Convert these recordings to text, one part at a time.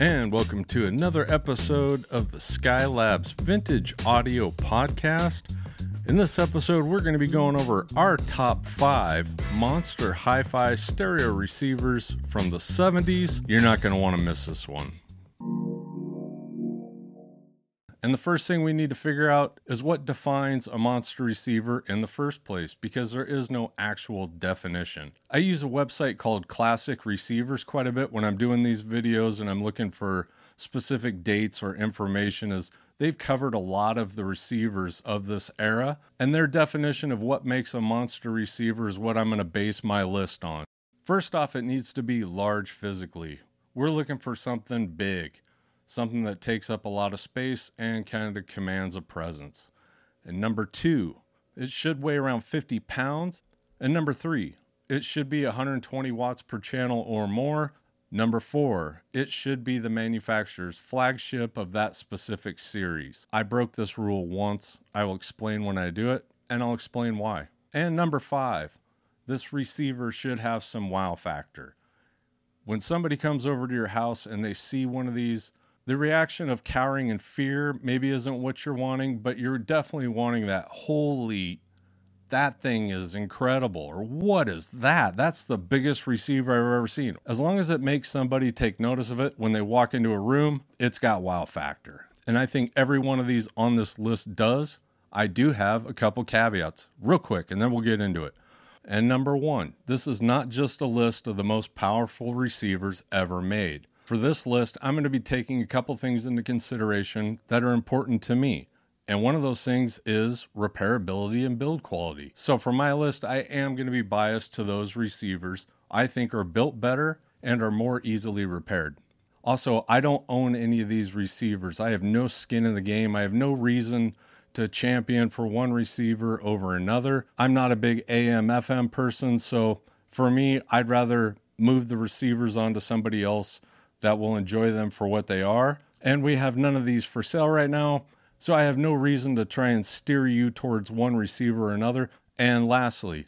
and welcome to another episode of the Skylabs Vintage Audio Podcast. In this episode, we're going to be going over our top five monster hi fi stereo receivers from the 70s. You're not going to want to miss this one. And the first thing we need to figure out is what defines a monster receiver in the first place, because there is no actual definition. I use a website called Classic Receivers quite a bit when I'm doing these videos and I'm looking for specific dates or information as they've covered a lot of the receivers of this era and their definition of what makes a monster receiver is what I'm going to base my list on. First off, it needs to be large physically. We're looking for something big something that takes up a lot of space and kind of commands a presence. And number two, it should weigh around 50 pounds. And number three, it should be 120 watts per channel or more. Number four, it should be the manufacturer's flagship of that specific series. I broke this rule once. I will explain when I do it, and I'll explain why. And number five, this receiver should have some wow factor. When somebody comes over to your house and they see one of these, the reaction of cowering and fear maybe isn't what you're wanting, but you're definitely wanting that holy, that thing is incredible. Or what is that? That's the biggest receiver I've ever seen. As long as it makes somebody take notice of it when they walk into a room, it's got wow factor. And I think every one of these on this list does. I do have a couple caveats, real quick, and then we'll get into it. And number one, this is not just a list of the most powerful receivers ever made. For this list, I'm going to be taking a couple things into consideration that are important to me. And one of those things is repairability and build quality. So for my list, I am going to be biased to those receivers I think are built better and are more easily repaired. Also, I don't own any of these receivers. I have no skin in the game. I have no reason to champion for one receiver over another. I'm not a big AM FM person, so for me, I'd rather move the receivers onto somebody else that will enjoy them for what they are. And we have none of these for sale right now. So I have no reason to try and steer you towards one receiver or another. And lastly,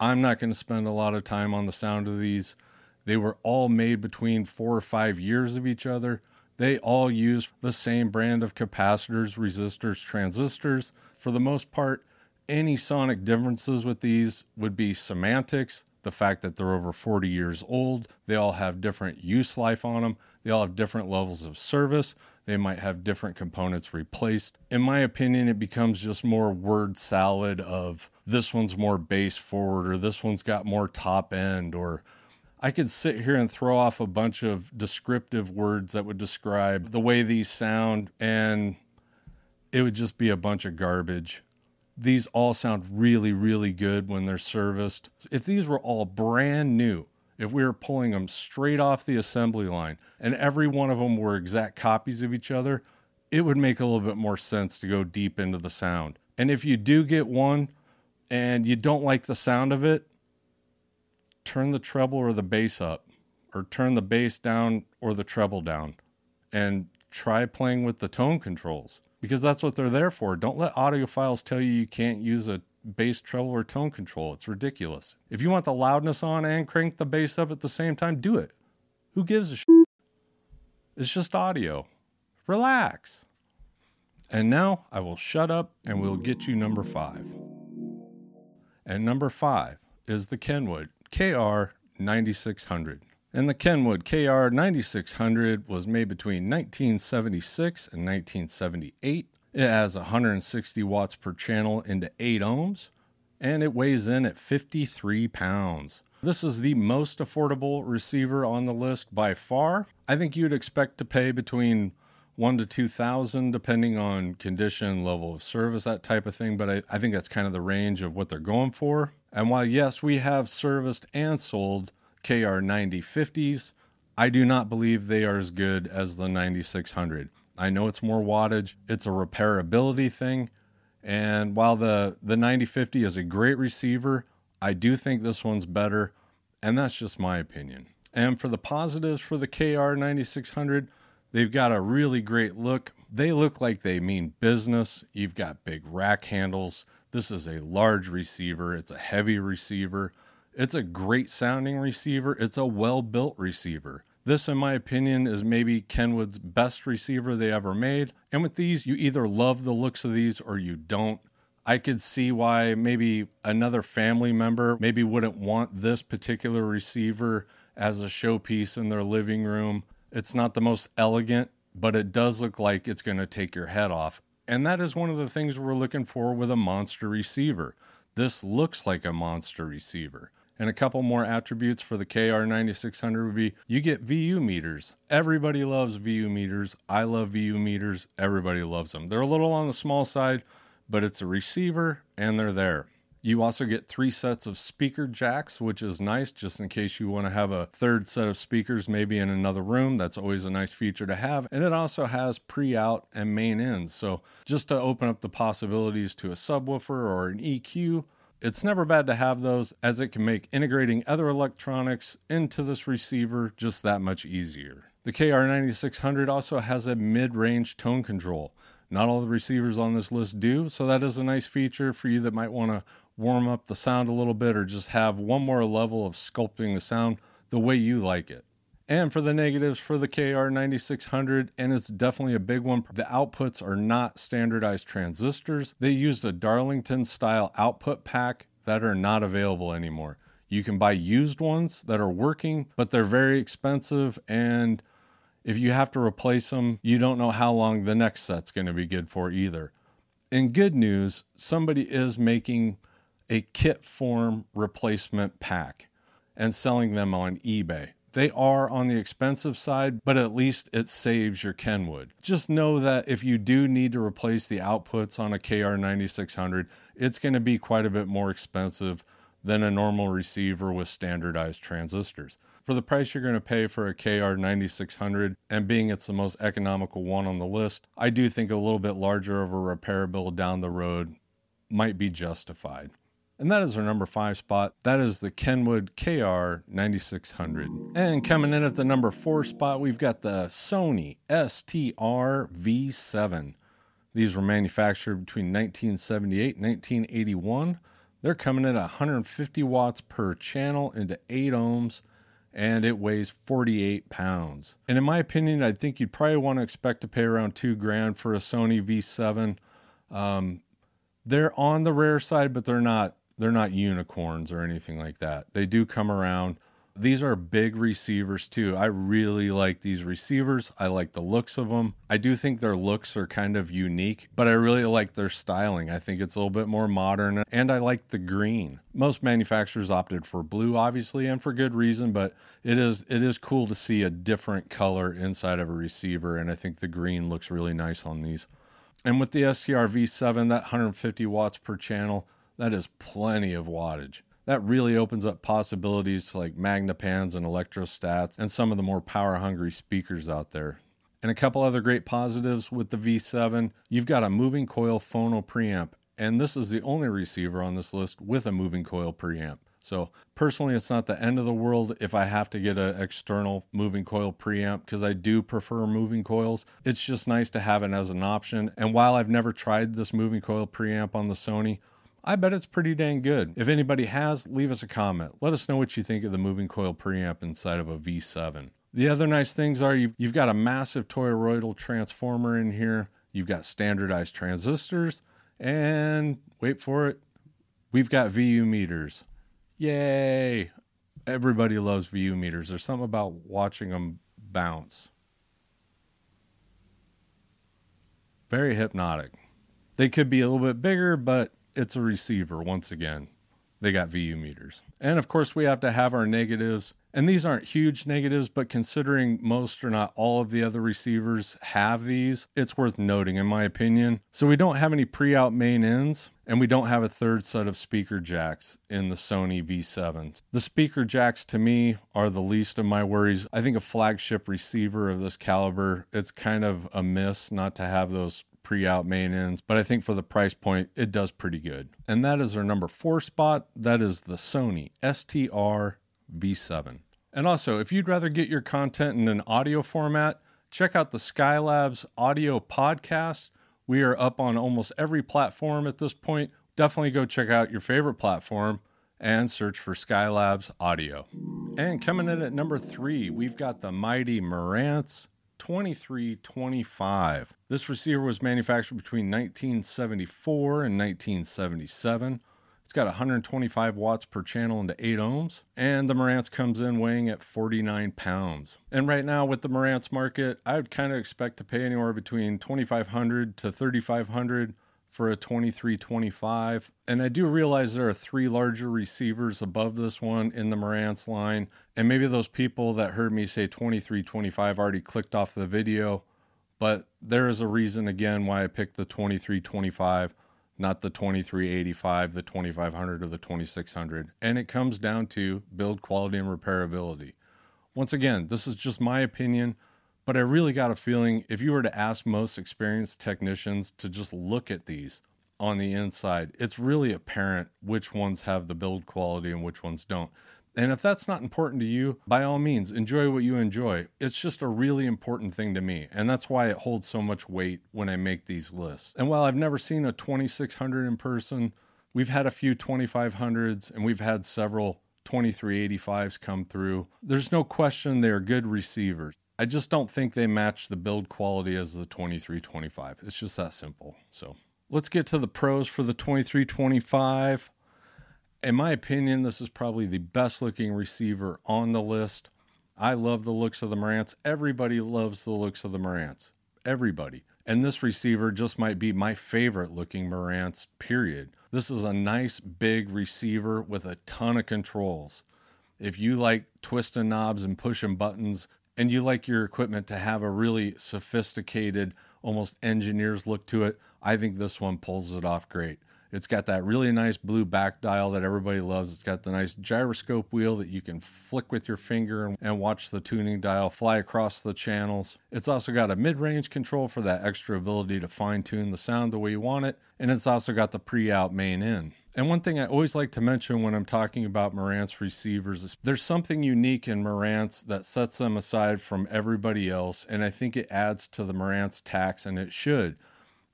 I'm not going to spend a lot of time on the sound of these. They were all made between four or five years of each other. They all use the same brand of capacitors, resistors, transistors. For the most part, any sonic differences with these would be semantics, the fact that they're over 40 years old. They all have different use life on them. They all have different levels of service. They might have different components replaced. In my opinion, it becomes just more word salad of this one's more bass forward or this one's got more top end or I could sit here and throw off a bunch of descriptive words that would describe the way these sound and it would just be a bunch of garbage these all sound really, really good when they're serviced. If these were all brand new, if we were pulling them straight off the assembly line and every one of them were exact copies of each other, it would make a little bit more sense to go deep into the sound. And if you do get one and you don't like the sound of it, turn the treble or the bass up, or turn the bass down or the treble down, and try playing with the tone controls because that's what they're there for. Don't let audiophiles tell you you can't use a bass treble or tone control. It's ridiculous. If you want the loudness on and crank the bass up at the same time, do it. Who gives a shit? It's just audio. Relax. And now I will shut up and we'll get you number five. And number five is the Kenwood KR 9600. And the Kenwood KR 9600 was made between 1976 and 1978. It has 160 watts per channel into 8 ohms, and it weighs in at 53 pounds. This is the most affordable receiver on the list by far. I think you'd expect to pay between one to two thousand, depending on condition, level of service, that type of thing. But I, I think that's kind of the range of what they're going for. And while yes, we have serviced and sold KR 9050s. I do not believe they are as good as the 9600. I know it's more wattage, it's a repairability thing. And while the, the 9050 is a great receiver, I do think this one's better. And that's just my opinion. And for the positives for the KR 9600, they've got a really great look. They look like they mean business. You've got big rack handles. This is a large receiver, it's a heavy receiver. It's a great sounding receiver. It's a well built receiver. This, in my opinion, is maybe Kenwood's best receiver they ever made. And with these, you either love the looks of these or you don't. I could see why maybe another family member maybe wouldn't want this particular receiver as a showpiece in their living room. It's not the most elegant, but it does look like it's going to take your head off. And that is one of the things we're looking for with a monster receiver. This looks like a monster receiver. And a couple more attributes for the KR9600 would be you get VU meters. Everybody loves VU meters. I love VU meters. Everybody loves them. They're a little on the small side, but it's a receiver and they're there. You also get three sets of speaker jacks, which is nice just in case you want to have a third set of speakers maybe in another room. That's always a nice feature to have. And it also has pre out and main ins. So just to open up the possibilities to a subwoofer or an EQ, it's never bad to have those as it can make integrating other electronics into this receiver just that much easier. The KR9600 also has a mid range tone control. Not all the receivers on this list do, so that is a nice feature for you that might want to warm up the sound a little bit or just have one more level of sculpting the sound the way you like it. And for the negatives for the KR9600, and it's definitely a big one, the outputs are not standardized transistors. They used a Darlington style output pack that are not available anymore. You can buy used ones that are working, but they're very expensive. And if you have to replace them, you don't know how long the next set's going to be good for either. In good news, somebody is making a kit form replacement pack and selling them on eBay. They are on the expensive side, but at least it saves your Kenwood. Just know that if you do need to replace the outputs on a KR9600, it's going to be quite a bit more expensive than a normal receiver with standardized transistors. For the price you're going to pay for a KR9600 and being it's the most economical one on the list, I do think a little bit larger of a repair bill down the road might be justified. And that is our number five spot. That is the Kenwood KR 9600. And coming in at the number four spot, we've got the Sony STR V7. These were manufactured between 1978 and 1981. They're coming in at 150 watts per channel into 8 ohms, and it weighs 48 pounds. And in my opinion, I think you'd probably want to expect to pay around two grand for a Sony V7. Um, they're on the rare side, but they're not they're not unicorns or anything like that. They do come around. These are big receivers too. I really like these receivers. I like the looks of them. I do think their looks are kind of unique, but I really like their styling. I think it's a little bit more modern and I like the green. Most manufacturers opted for blue obviously and for good reason, but it is it is cool to see a different color inside of a receiver and I think the green looks really nice on these. And with the STR V7, that 150 watts per channel, that is plenty of wattage. That really opens up possibilities to like Magnepans and electrostats and some of the more power hungry speakers out there. And a couple other great positives with the V7 you've got a moving coil phono preamp, and this is the only receiver on this list with a moving coil preamp. So personally, it's not the end of the world if I have to get an external moving coil preamp because I do prefer moving coils. It's just nice to have it as an option. And while I've never tried this moving coil preamp on the Sony, I bet it's pretty dang good. If anybody has, leave us a comment. Let us know what you think of the moving coil preamp inside of a V7. The other nice things are you've, you've got a massive toroidal transformer in here, you've got standardized transistors, and wait for it, we've got VU meters. Yay! Everybody loves VU meters. There's something about watching them bounce. Very hypnotic. They could be a little bit bigger, but it's a receiver once again. They got VU meters. And of course, we have to have our negatives. And these aren't huge negatives, but considering most or not all of the other receivers have these, it's worth noting, in my opinion. So we don't have any pre out main ends, and we don't have a third set of speaker jacks in the Sony V7. The speaker jacks to me are the least of my worries. I think a flagship receiver of this caliber, it's kind of a miss not to have those pre out main ends, but I think for the price point, it does pretty good. And that is our number four spot. That is the Sony STR V7. And also, if you'd rather get your content in an audio format, check out the Skylabs audio podcast. We are up on almost every platform at this point. Definitely go check out your favorite platform and search for Skylabs Audio. And coming in at number three, we've got the mighty Marantz 2325. This receiver was manufactured between 1974 and 1977. It's got 125 watts per channel into 8 ohms, and the Marantz comes in weighing at 49 pounds. And right now, with the Marantz market, I would kind of expect to pay anywhere between 2500 to 3500 for a 2325. And I do realize there are three larger receivers above this one in the Marantz line. And maybe those people that heard me say 2325 already clicked off the video. But there is a reason again why I picked the 2325, not the 2385, the 2500, or the 2600. And it comes down to build quality and repairability. Once again, this is just my opinion. But I really got a feeling if you were to ask most experienced technicians to just look at these on the inside, it's really apparent which ones have the build quality and which ones don't. And if that's not important to you, by all means, enjoy what you enjoy. It's just a really important thing to me. And that's why it holds so much weight when I make these lists. And while I've never seen a 2600 in person, we've had a few 2500s and we've had several 2385s come through. There's no question they're good receivers. I just don't think they match the build quality as the 2325. It's just that simple. So let's get to the pros for the 2325. In my opinion, this is probably the best looking receiver on the list. I love the looks of the Marantz. Everybody loves the looks of the Marantz. Everybody. And this receiver just might be my favorite looking Marantz, period. This is a nice big receiver with a ton of controls. If you like twisting knobs and pushing buttons, and you like your equipment to have a really sophisticated, almost engineer's look to it, I think this one pulls it off great. It's got that really nice blue back dial that everybody loves. It's got the nice gyroscope wheel that you can flick with your finger and watch the tuning dial fly across the channels. It's also got a mid range control for that extra ability to fine tune the sound the way you want it. And it's also got the pre out main in. And one thing I always like to mention when I'm talking about Marantz receivers is there's something unique in Marantz that sets them aside from everybody else. And I think it adds to the Marantz tax, and it should.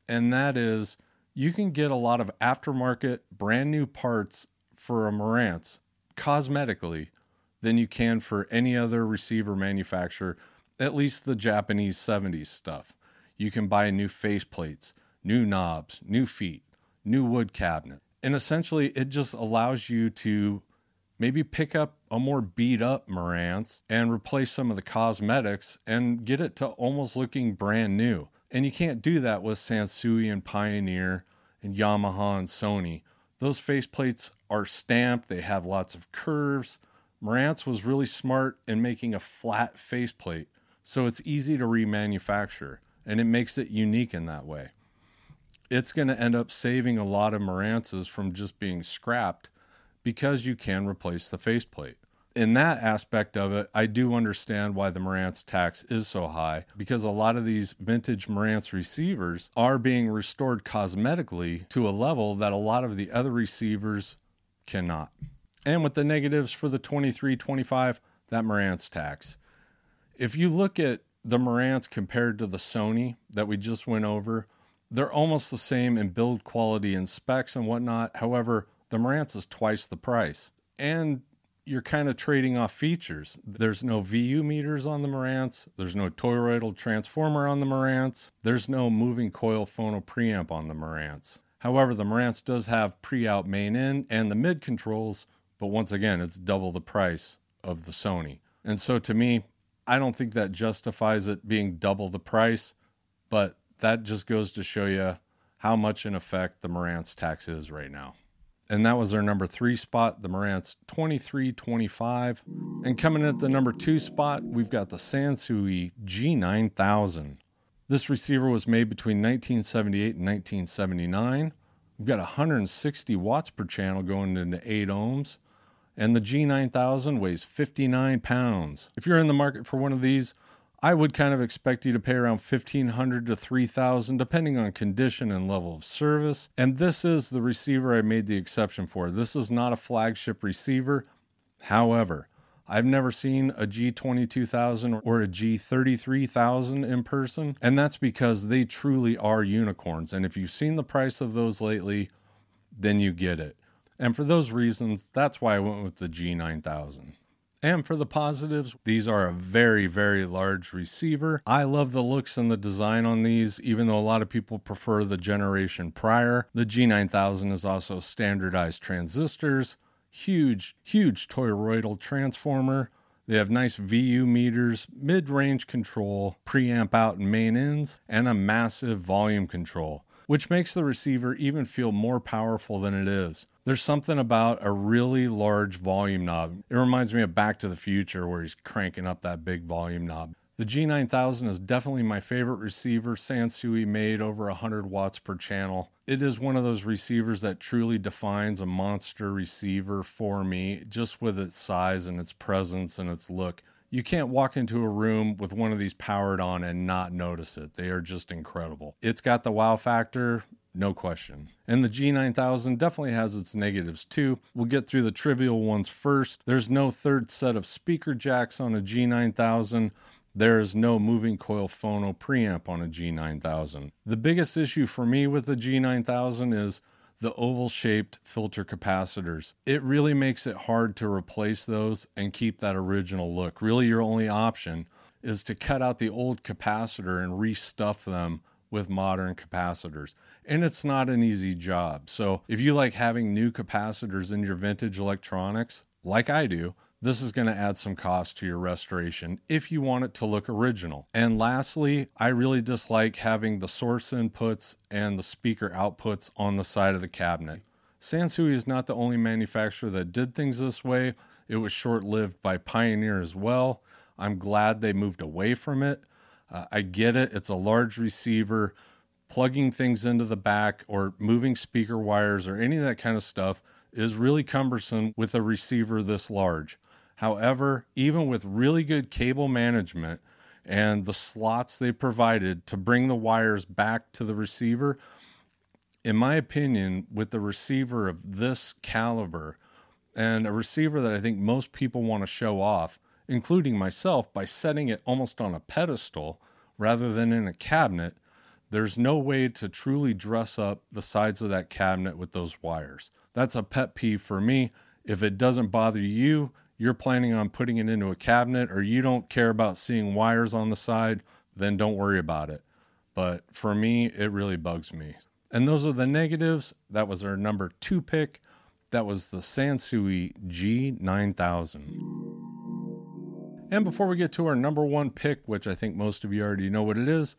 And that is you can get a lot of aftermarket, brand new parts for a Marantz cosmetically than you can for any other receiver manufacturer, at least the Japanese 70s stuff. You can buy new face plates, new knobs, new feet, new wood cabinet and essentially it just allows you to maybe pick up a more beat up Marantz and replace some of the cosmetics and get it to almost looking brand new. And you can't do that with Sansui and Pioneer and Yamaha and Sony. Those faceplates are stamped, they have lots of curves. Marantz was really smart in making a flat faceplate, so it's easy to remanufacture and it makes it unique in that way it's going to end up saving a lot of Marantzes from just being scrapped because you can replace the faceplate. In that aspect of it, I do understand why the Marantz tax is so high because a lot of these vintage Marantz receivers are being restored cosmetically to a level that a lot of the other receivers cannot. And with the negatives for the 2325, that Marantz tax. If you look at the Marantz compared to the Sony that we just went over, they're almost the same in build quality and specs and whatnot. However, the Marantz is twice the price. And you're kind of trading off features. There's no VU meters on the Marantz. There's no toroidal transformer on the Marantz. There's no moving coil phono preamp on the Marantz. However, the Marantz does have pre-out main in and the mid controls, but once again, it's double the price of the Sony. And so to me, I don't think that justifies it being double the price, but that just goes to show you how much in effect the Marantz tax is right now. And that was our number three spot, the Marantz 2325. And coming at the number two spot, we've got the Sansui G9000. This receiver was made between 1978 and 1979. We've got 160 watts per channel going into 8 ohms. And the G9000 weighs 59 pounds. If you're in the market for one of these, I would kind of expect you to pay around 1500 to 3000 depending on condition and level of service. And this is the receiver I made the exception for. This is not a flagship receiver. However, I've never seen a G22000 or a G33000 in person, and that's because they truly are unicorns. And if you've seen the price of those lately, then you get it. And for those reasons, that's why I went with the G9000. And for the positives, these are a very, very large receiver. I love the looks and the design on these, even though a lot of people prefer the generation prior. The G9000 is also standardized transistors, huge, huge toroidal transformer. They have nice VU meters, mid range control, preamp out and main ins, and a massive volume control which makes the receiver even feel more powerful than it is. There's something about a really large volume knob. It reminds me of Back to the Future, where he's cranking up that big volume knob. The G9000 is definitely my favorite receiver Sansui made over 100 watts per channel. It is one of those receivers that truly defines a monster receiver for me, just with its size and its presence and its look you can't walk into a room with one of these powered on and not notice it. They are just incredible. It's got the wow factor, no question. And the G9000 definitely has its negatives too. We'll get through the trivial ones first. There's no third set of speaker jacks on a G9000. There is no moving coil phono preamp on a G9000. The biggest issue for me with the G9000 is the oval shaped filter capacitors. It really makes it hard to replace those and keep that original look. Really, your only option is to cut out the old capacitor and restuff them with modern capacitors. And it's not an easy job. So, if you like having new capacitors in your vintage electronics, like I do, this is going to add some cost to your restoration if you want it to look original. And lastly, I really dislike having the source inputs and the speaker outputs on the side of the cabinet. Sansui is not the only manufacturer that did things this way. It was short lived by Pioneer as well. I'm glad they moved away from it. Uh, I get it, it's a large receiver. Plugging things into the back or moving speaker wires or any of that kind of stuff is really cumbersome with a receiver this large. However, even with really good cable management and the slots they provided to bring the wires back to the receiver, in my opinion, with the receiver of this caliber and a receiver that I think most people want to show off, including myself, by setting it almost on a pedestal rather than in a cabinet, there's no way to truly dress up the sides of that cabinet with those wires. That's a pet peeve for me. If it doesn't bother you, you're planning on putting it into a cabinet or you don't care about seeing wires on the side, then don't worry about it. But for me, it really bugs me. And those are the negatives. That was our number two pick. That was the Sansui G9000. And before we get to our number one pick, which I think most of you already know what it is,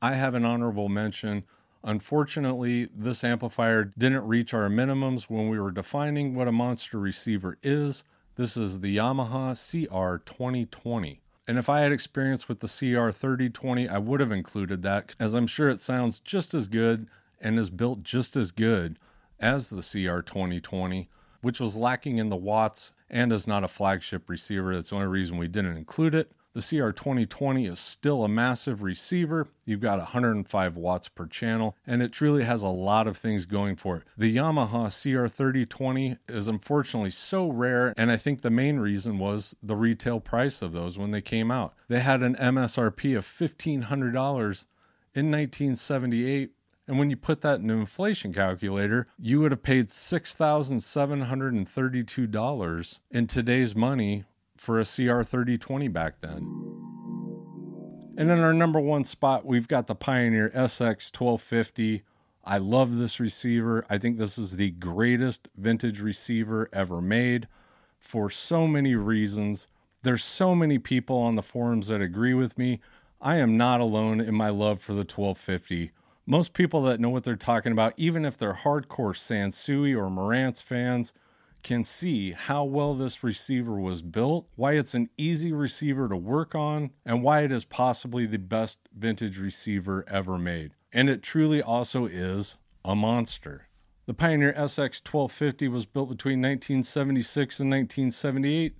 I have an honorable mention. Unfortunately, this amplifier didn't reach our minimums when we were defining what a monster receiver is. This is the Yamaha CR 2020. And if I had experience with the CR 3020, I would have included that, as I'm sure it sounds just as good and is built just as good as the CR 2020, which was lacking in the watts and is not a flagship receiver. That's the only reason we didn't include it. The CR 2020 is still a massive receiver. You've got 105 watts per channel, and it truly has a lot of things going for it. The Yamaha CR 3020 is unfortunately so rare, and I think the main reason was the retail price of those when they came out. They had an MSRP of $1,500 in 1978 and when you put that in an inflation calculator, you would have paid $6,732 in today's money for a CR3020 back then. And in our number one spot, we've got the Pioneer SX1250. I love this receiver. I think this is the greatest vintage receiver ever made for so many reasons. There's so many people on the forums that agree with me. I am not alone in my love for the 1250. Most people that know what they're talking about, even if they're hardcore Sansui or Marantz fans, can see how well this receiver was built, why it's an easy receiver to work on, and why it is possibly the best vintage receiver ever made. And it truly also is a monster. The Pioneer SX 1250 was built between 1976 and 1978,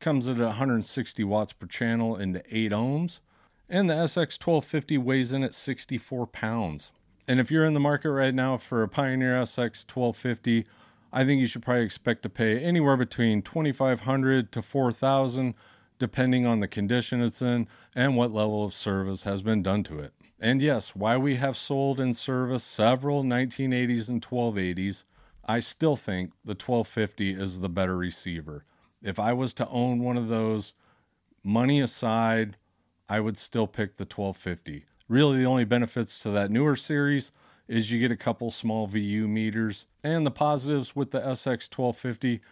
comes at 160 watts per channel into 8 ohms, and the SX 1250 weighs in at 64 pounds. And if you're in the market right now for a Pioneer SX 1250, I think you should probably expect to pay anywhere between 2500 to 4000 depending on the condition it's in and what level of service has been done to it. And yes, why we have sold and serviced several 1980s and 1280s, I still think the 1250 is the better receiver. If I was to own one of those, money aside, I would still pick the 1250. Really, the only benefits to that newer series is you get a couple small VU meters. And the positives with the SX 1250,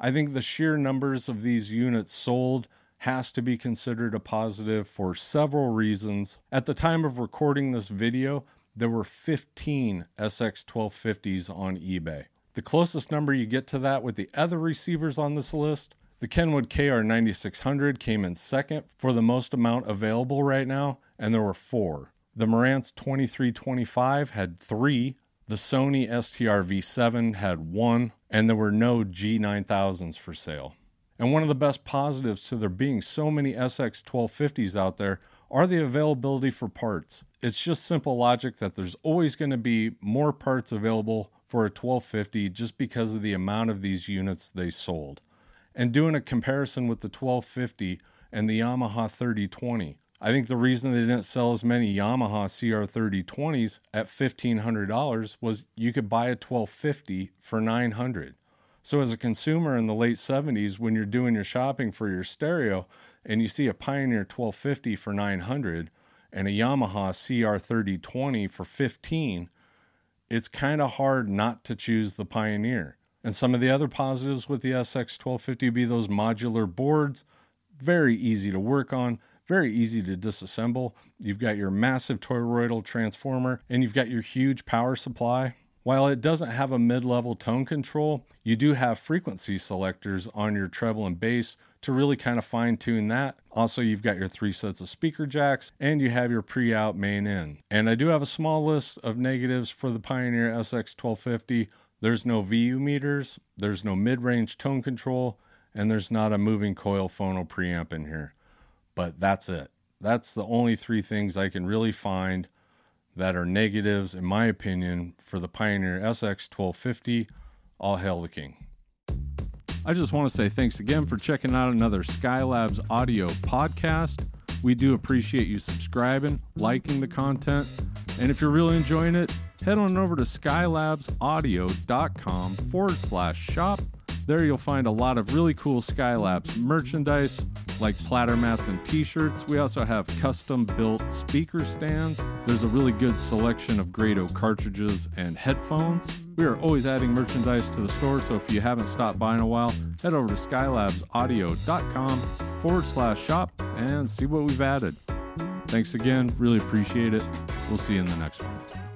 I think the sheer numbers of these units sold has to be considered a positive for several reasons. At the time of recording this video, there were 15 SX 1250s on eBay. The closest number you get to that with the other receivers on this list, the Kenwood KR9600 came in second for the most amount available right now, and there were four. The Marantz 2325 had three, the Sony STR V7 had one, and there were no G9000s for sale. And one of the best positives to there being so many SX 1250s out there are the availability for parts. It's just simple logic that there's always going to be more parts available for a 1250 just because of the amount of these units they sold. And doing a comparison with the 1250 and the Yamaha 3020, I think the reason they didn't sell as many Yamaha CR3020s at $1,500 was you could buy a 1250 for 900 So as a consumer in the late 70s, when you're doing your shopping for your stereo and you see a Pioneer 1250 for 900 and a Yamaha CR3020 for 15, it's kind of hard not to choose the Pioneer. And some of the other positives with the SX 1250 be those modular boards, very easy to work on very easy to disassemble. You've got your massive toroidal transformer and you've got your huge power supply. While it doesn't have a mid level tone control, you do have frequency selectors on your treble and bass to really kind of fine tune that. Also, you've got your three sets of speaker jacks and you have your pre out main in. And I do have a small list of negatives for the Pioneer SX 1250. There's no VU meters, there's no mid range tone control, and there's not a moving coil phono preamp in here. But that's it. That's the only three things I can really find that are negatives, in my opinion, for the Pioneer SX 1250. All hail the king. I just want to say thanks again for checking out another Skylabs audio podcast. We do appreciate you subscribing, liking the content, and if you're really enjoying it, head on over to skylabsaudio.com forward slash shop there you'll find a lot of really cool Skylabs merchandise like platter mats and t-shirts. We also have custom built speaker stands. There's a really good selection of Grado cartridges and headphones. We are always adding merchandise to the store, so if you haven't stopped by in a while, head over to skylabsaudio.com forward slash shop and see what we've added. Thanks again, really appreciate it. We'll see you in the next one.